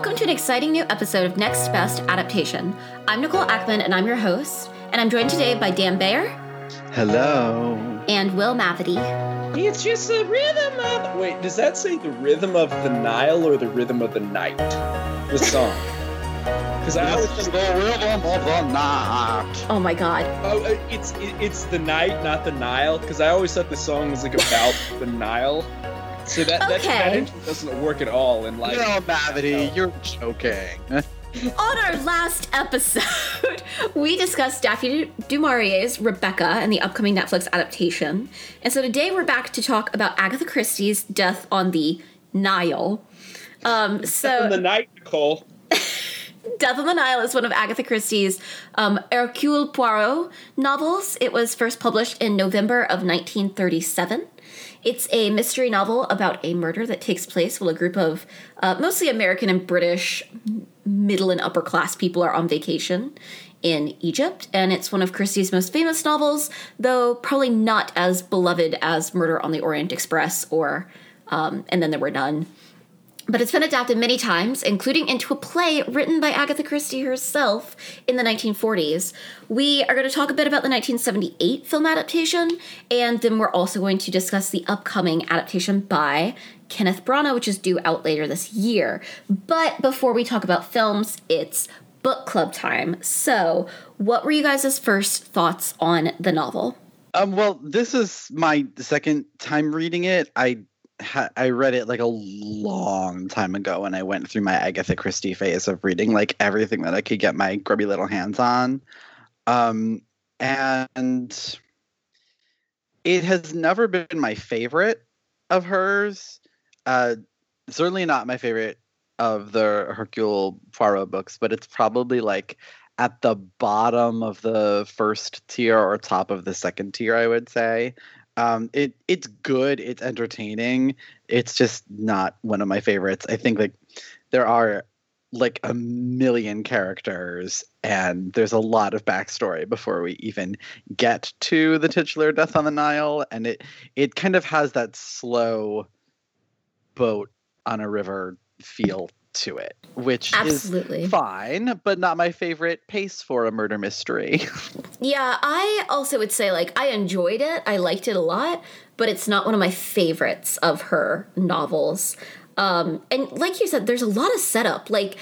Welcome to an exciting new episode of Next Best Adaptation. I'm Nicole Ackman, and I'm your host. And I'm joined today by Dan Bayer. Hello. And Will Mavity. It's just the rhythm of. Wait, does that say the rhythm of the Nile or the rhythm of the night? The song. Because I always the rhythm of the night. Oh my god. Oh, uh, it's it, it's the night, not the Nile. Because I always thought the song was like about the Nile. So that that, Okay. that doesn't work at all in life. No, Mavity, you're joking. On our last episode, we discussed Daphne du Maurier's Rebecca and the upcoming Netflix adaptation. And so today we're back to talk about Agatha Christie's Death on the Nile. Um, so In the night, Nicole. Death on the Nile is one of Agatha Christie's um, Hercule Poirot novels. It was first published in November of 1937. It's a mystery novel about a murder that takes place while a group of uh, mostly American and British middle and upper class people are on vacation in Egypt. And it's one of Christie's most famous novels, though probably not as beloved as Murder on the Orient Express or um, And Then There Were None but it's been adapted many times, including into a play written by Agatha Christie herself in the 1940s. We are going to talk a bit about the 1978 film adaptation, and then we're also going to discuss the upcoming adaptation by Kenneth Branagh, which is due out later this year. But before we talk about films, it's book club time. So, what were you guys' first thoughts on the novel? Um, well, this is my second time reading it. I I read it like a long time ago when I went through my Agatha Christie phase of reading like everything that I could get my grubby little hands on. Um, and it has never been my favorite of hers. Uh, certainly not my favorite of the Hercule Poirot books, but it's probably like at the bottom of the first tier or top of the second tier, I would say. Um, it it's good, it's entertaining. It's just not one of my favorites. I think like there are like a million characters and there's a lot of backstory before we even get to the titular death on the Nile, and it it kind of has that slow boat on a river feel to it, which Absolutely. is fine, but not my favorite pace for a murder mystery. Yeah, I also would say like I enjoyed it. I liked it a lot, but it's not one of my favorites of her novels. Um, and like you said, there's a lot of setup. Like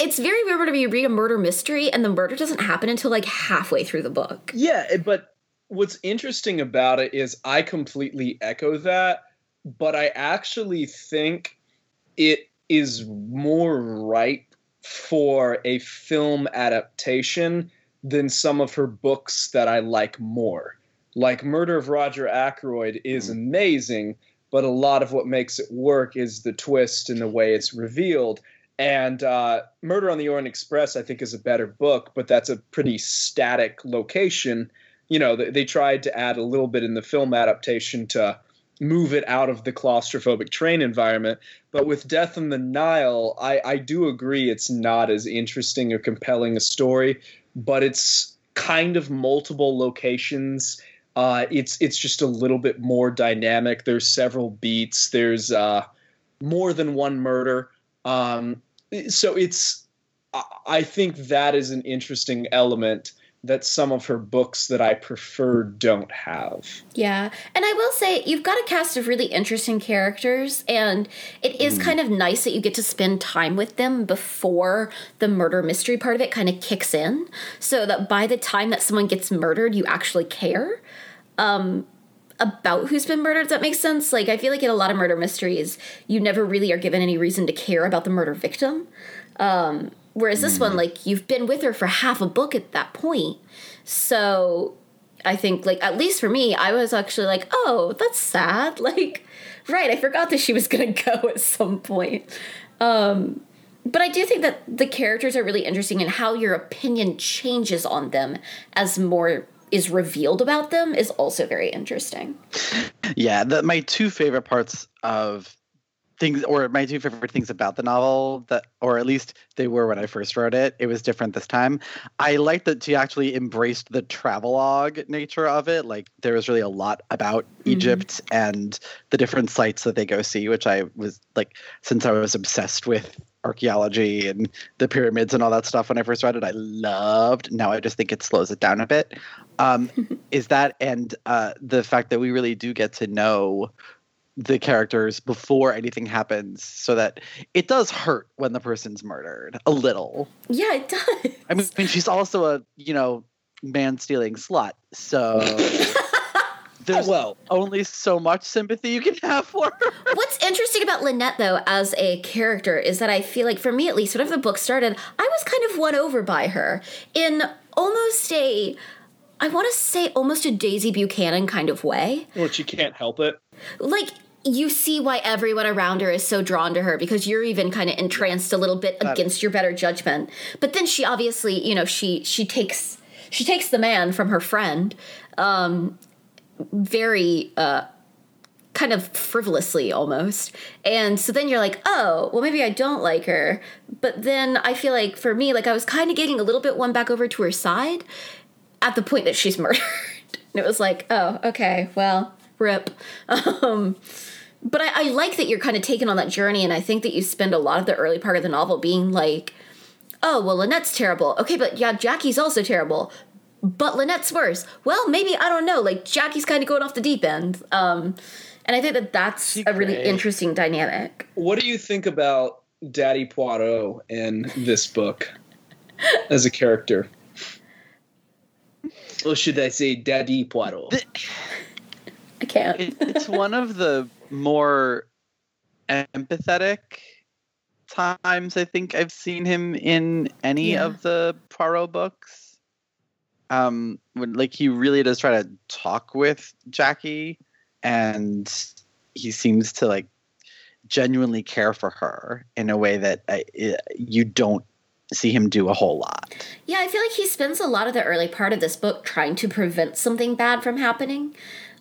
it's very rare to be read a murder mystery and the murder doesn't happen until like halfway through the book. Yeah, but what's interesting about it is I completely echo that, but I actually think it is more ripe for a film adaptation than some of her books that I like more. Like Murder of Roger Ackroyd is amazing, but a lot of what makes it work is the twist and the way it's revealed. And uh, Murder on the Orient Express, I think, is a better book, but that's a pretty static location. You know, they, they tried to add a little bit in the film adaptation to move it out of the claustrophobic train environment. But with Death on the Nile, I, I do agree it's not as interesting or compelling a story, but it's kind of multiple locations. Uh, it's it's just a little bit more dynamic. There's several beats. There's uh, more than one murder. Um, so it's I- I think that is an interesting element that some of her books that I prefer don't have. Yeah. And I will say, you've got a cast of really interesting characters, and it is kind of nice that you get to spend time with them before the murder mystery part of it kind of kicks in, so that by the time that someone gets murdered, you actually care. Um, about who's been murdered, that makes sense. Like, I feel like in a lot of murder mysteries, you never really are given any reason to care about the murder victim. Um, whereas this one, like, you've been with her for half a book at that point. So I think, like, at least for me, I was actually like, oh, that's sad. Like, right, I forgot that she was going to go at some point. Um, but I do think that the characters are really interesting and how your opinion changes on them as more is revealed about them is also very interesting. yeah, the, my two favorite parts of things, or my two favorite things about the novel, that, or at least they were when I first wrote it. It was different this time. I liked that she actually embraced the travelogue nature of it. Like there was really a lot about Egypt and the different sites that they go see, which I was like, since I was obsessed with archaeology and the pyramids and all that stuff when I first read it. I loved. Now I just think it slows it down a bit. Um, is that and uh, the fact that we really do get to know the characters before anything happens so that it does hurt when the person's murdered a little. Yeah, it does. I mean, I mean she's also a, you know, man stealing slut. So there's well, only so much sympathy you can have for her. What's interesting about Linnet, though, as a character, is that I feel like, for me at least, whenever the book started, I was kind of won over by her in almost a, I want to say almost a Daisy Buchanan kind of way. which you can't help it. Like, you see why everyone around her is so drawn to her because you're even kind of entranced a little bit against your better judgment. But then she obviously, you know, she she takes she takes the man from her friend, um, very uh, kind of frivolously almost. And so then you're like, oh, well, maybe I don't like her. But then I feel like for me, like I was kind of getting a little bit won back over to her side at the point that she's murdered. and it was like, oh, okay, well, rip. Um, but I, I like that you're kind of taken on that journey, and I think that you spend a lot of the early part of the novel being like, oh, well, Linnet's terrible. Okay, but yeah, Jackie's also terrible. But Linnet's worse. Well, maybe, I don't know. Like, Jackie's kind of going off the deep end. Um, and I think that that's She's a really interesting dynamic. What do you think about Daddy Poirot in this book as a character? Or should I say Daddy Poirot? I can't. It, it's one of the more empathetic times I think I've seen him in any Yeah. of the Poirot books. Um, when like he really does try to talk with Jackie, and he seems to like genuinely care for her in a way that I, you don't see him do a whole lot. Yeah, I feel like he spends a lot of the early part of this book trying to prevent something bad from happening.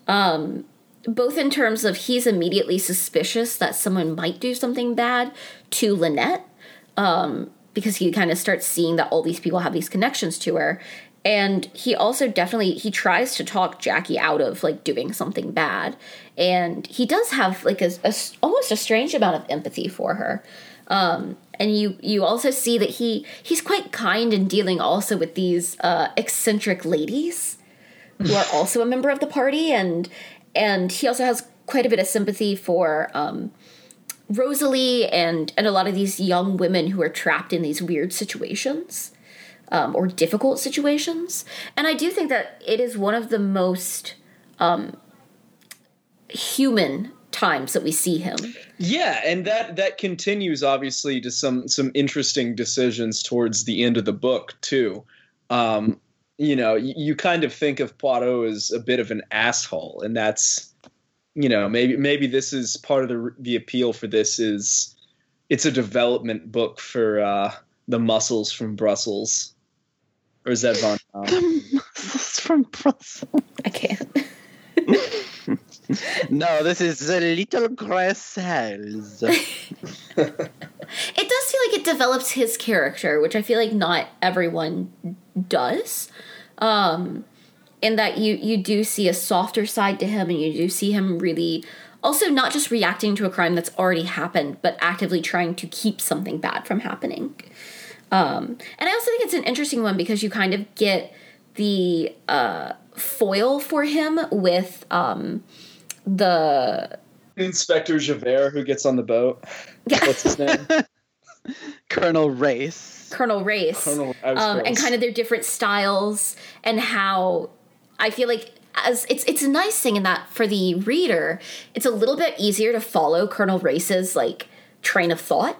Um, both in terms of he's immediately suspicious that someone might do something bad to Linnet, um, because he kind of starts seeing that all these people have these connections to her. And he also definitely he tries to talk Jackie out of like doing something bad, and he does have like a almost a strange amount of empathy for her. Um, and you you also see that he he's quite kind in dealing also with these uh, eccentric ladies who are also a member of the party and and he also has quite a bit of sympathy for um, Rosalie and and a lot of these young women who are trapped in these weird situations um, or difficult situations and I do think that it is one of the most um, human times that we see him Yeah, and that that continues obviously to some some interesting decisions towards the end of the book too. Um, you know, you, you kind of think of Poirot as a bit of an asshole, and that's you know maybe maybe this is part of the the appeal for this is it's a development book for uh, the muscles from Brussels, or is that Von? Trapp? The muscles from Brussels. I can't No, this is the little grass cells. It does feel like it develops his character, which I feel like not everyone does. Um, in that you you do see a softer side to him, and you do see him really also not just reacting to a crime that's already happened, but actively trying to keep something bad from happening. Um, and I also think it's an interesting one because you kind of get the uh, foil for him with um, the Inspector Javert who gets on the boat. What's his name? Colonel Race. Colonel Race. Colonel- um, and kind of their different styles and how I feel like as it's it's a nice thing in that for the reader, it's a little bit easier to follow Colonel Race's like train of thought.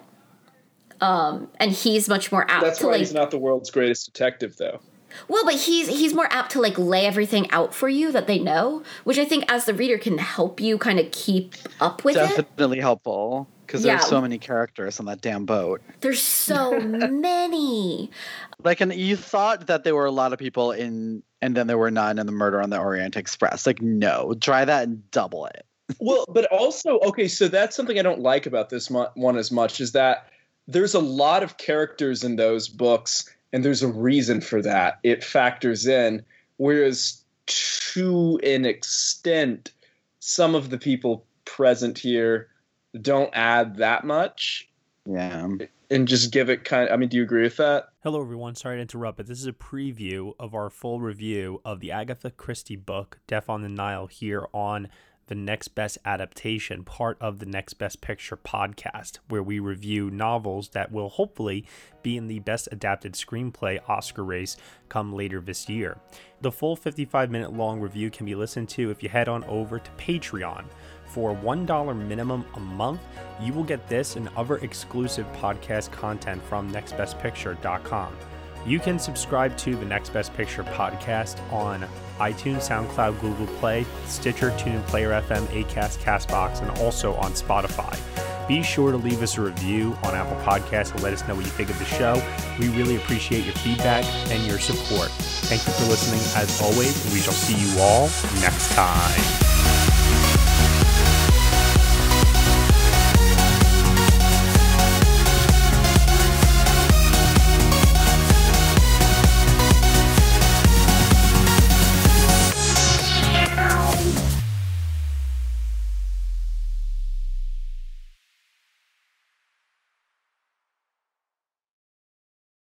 Um, and he's much more apt That's to why like he's not the world's greatest detective, though. well, but he's he's more apt to like lay everything out for you that they know, which I think as the reader can help you kind of keep up with it. Definitely helpful because Yeah. there's so many characters on that damn boat. There's so many. Like, and you thought that there were a lot of people in, and then there were none in the Murder on the Orient Express. Like, no, try that and double it. well, but also, okay, so that's something I don't like about this mo- one as much is that there's a lot of characters in those books, and there's a reason for that. It factors in. Whereas, to an extent, some of the people present here don't add that much. Yeah. and just give it kind. I mean, do you agree with that? Hello, everyone. Sorry to interrupt, but this is a preview of our full review of the Agatha Christie book, Death on the Nile, here on the Next Best Adaptation, part of the Next Best Picture podcast, where we review novels that will hopefully be in the Best Adapted Screenplay Oscar race come later this year. The full 55 minute long review can be listened to if you head on over to Patreon. For $1 minimum a month, you will get this and other exclusive podcast content from nextbestpicture.com. You can subscribe to the Next Best Picture podcast on iTunes, SoundCloud, Google Play, Stitcher, TuneIn Player FM, Acast, Castbox, and also on Spotify. Be sure to leave us a review on Apple Podcasts and let us know what you think of the show. We really appreciate your feedback and your support. Thank you for listening as always, we shall see you all next time.